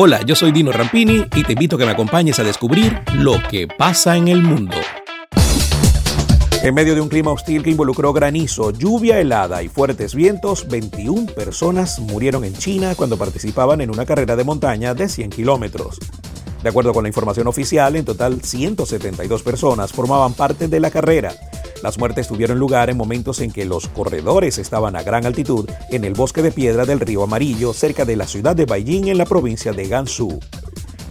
Hola, yo soy Dino Rampini y te invito a que me acompañes a descubrir lo que pasa en el mundo. En medio de un clima hostil que involucró granizo, lluvia helada y fuertes vientos, 21 personas murieron en China cuando participaban en una carrera de montaña de 100 kilómetros. De acuerdo con la información oficial, en total 172 personas formaban parte de la carrera. Las muertes tuvieron lugar en momentos en que los corredores estaban a gran altitud en el bosque de piedra del río Amarillo, cerca de la ciudad de Beijing en la provincia de Gansu.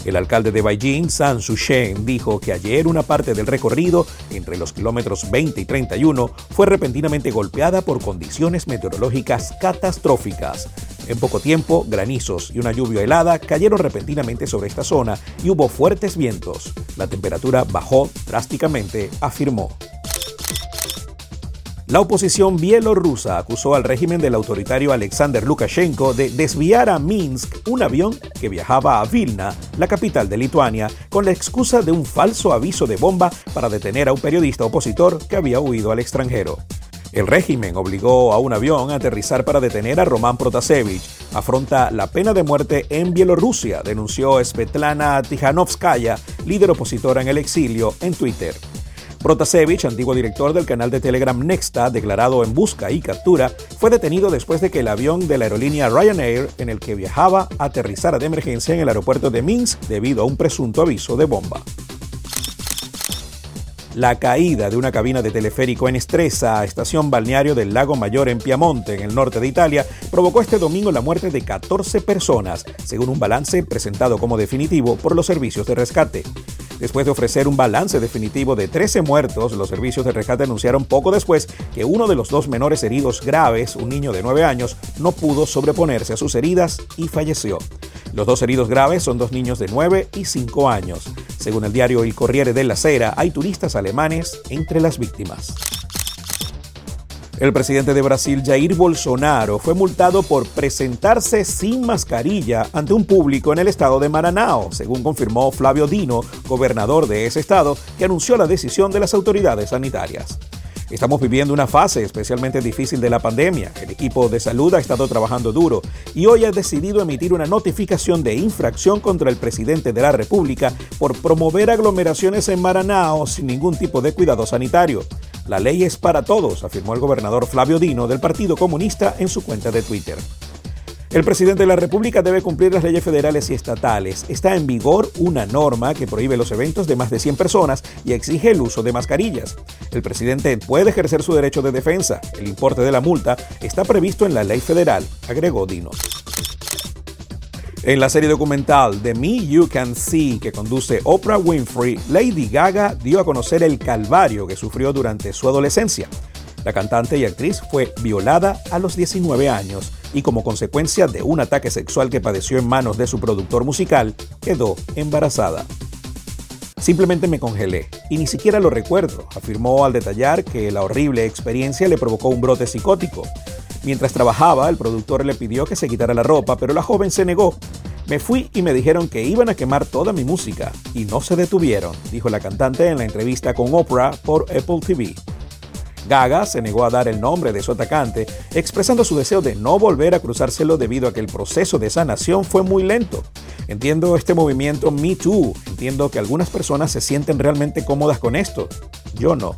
El alcalde de Beijing, San Shen, dijo que ayer una parte del recorrido, entre los kilómetros 20 y 31, fue repentinamente golpeada por condiciones meteorológicas catastróficas. En poco tiempo, granizos y una lluvia helada cayeron repentinamente sobre esta zona y hubo fuertes vientos. La temperatura bajó drásticamente, afirmó. La oposición bielorrusa acusó al régimen del autoritario Alexander Lukashenko de desviar a Minsk un avión que viajaba a Vilna, la capital de Lituania, con la excusa de un falso aviso de bomba para detener a un periodista opositor que había huido al extranjero. El régimen obligó a un avión a aterrizar para detener a Roman Protasevich. Afronta la pena de muerte en Bielorrusia, denunció Svetlana Tijanovskaya, líder opositora en el exilio, en Twitter. Protasevich, antiguo director del canal de Telegram Nexta, declarado en busca y captura, fue detenido después de que el avión de la aerolínea Ryanair en el que viajaba aterrizara de emergencia en el aeropuerto de Minsk debido a un presunto aviso de bomba. La caída de una cabina de teleférico en Estresa, estación balneario del Lago Mayor en Piamonte, en el norte de Italia, provocó este domingo la muerte de 14 personas, según un balance presentado como definitivo por los servicios de rescate. Después de ofrecer un balance definitivo de 13 muertos, los servicios de rescate anunciaron poco después que uno de los dos menores heridos graves, un niño de 9 años, no pudo sobreponerse a sus heridas y falleció. Los dos heridos graves son dos niños de 9 y 5 años. Según el diario El Corriere della Sera, hay turistas alemanes entre las víctimas. El presidente de Brasil, Jair Bolsonaro, fue multado por presentarse sin mascarilla ante un público en el estado de Maranao, según confirmó Flavio Dino, gobernador de ese estado, que anunció la decisión de las autoridades sanitarias. Estamos viviendo una fase especialmente difícil de la pandemia. El equipo de salud ha estado trabajando duro y hoy ha decidido emitir una notificación de infracción contra el presidente de la República por promover aglomeraciones en Maranao sin ningún tipo de cuidado sanitario. La ley es para todos, afirmó el gobernador Flavio Dino del Partido Comunista en su cuenta de Twitter. El presidente de la República debe cumplir las leyes federales y estatales. Está en vigor una norma que prohíbe los eventos de más de 100 personas y exige el uso de mascarillas. El presidente puede ejercer su derecho de defensa. El importe de la multa está previsto en la ley federal, agregó Dino. En la serie documental The Me You Can See que conduce Oprah Winfrey, Lady Gaga dio a conocer el calvario que sufrió durante su adolescencia. La cantante y actriz fue violada a los 19 años y como consecuencia de un ataque sexual que padeció en manos de su productor musical, quedó embarazada. Simplemente me congelé y ni siquiera lo recuerdo, afirmó al detallar que la horrible experiencia le provocó un brote psicótico. Mientras trabajaba, el productor le pidió que se quitara la ropa, pero la joven se negó. Me fui y me dijeron que iban a quemar toda mi música, y no se detuvieron, dijo la cantante en la entrevista con Oprah por Apple TV. Gaga se negó a dar el nombre de su atacante, expresando su deseo de no volver a cruzárselo debido a que el proceso de sanación fue muy lento. Entiendo este movimiento Me Too, entiendo que algunas personas se sienten realmente cómodas con esto, yo no.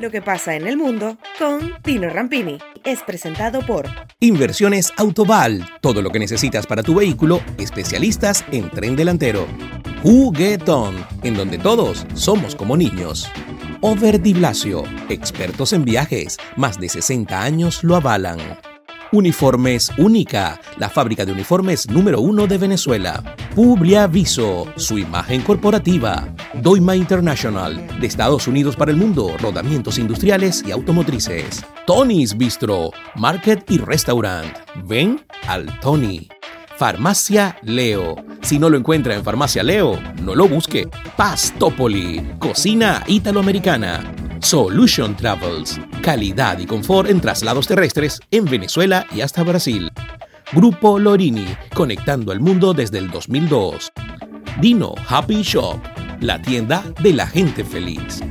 Lo que pasa en el mundo con Tino Rampini. Es presentado por Inversiones Autoval. Todo lo que necesitas para tu vehículo, especialistas en tren delantero. Juguetón, en donde todos somos como niños. Over Blasio, expertos en viajes, más de 60 años lo avalan. Uniformes Única, la fábrica de uniformes número uno de Venezuela. Publiaviso, su imagen corporativa. Doima International, de Estados Unidos para el mundo, rodamientos industriales y automotrices. Tony's Bistro, Market y Restaurant. Ven al Tony. Farmacia Leo. Si no lo encuentra en Farmacia Leo, no lo busque. Pastopoli, cocina italoamericana. Solution Travels, calidad y confort en traslados terrestres en Venezuela y hasta Brasil. Grupo Lorini, conectando al mundo desde el 2002. Dino Happy Shop, la tienda de la gente feliz.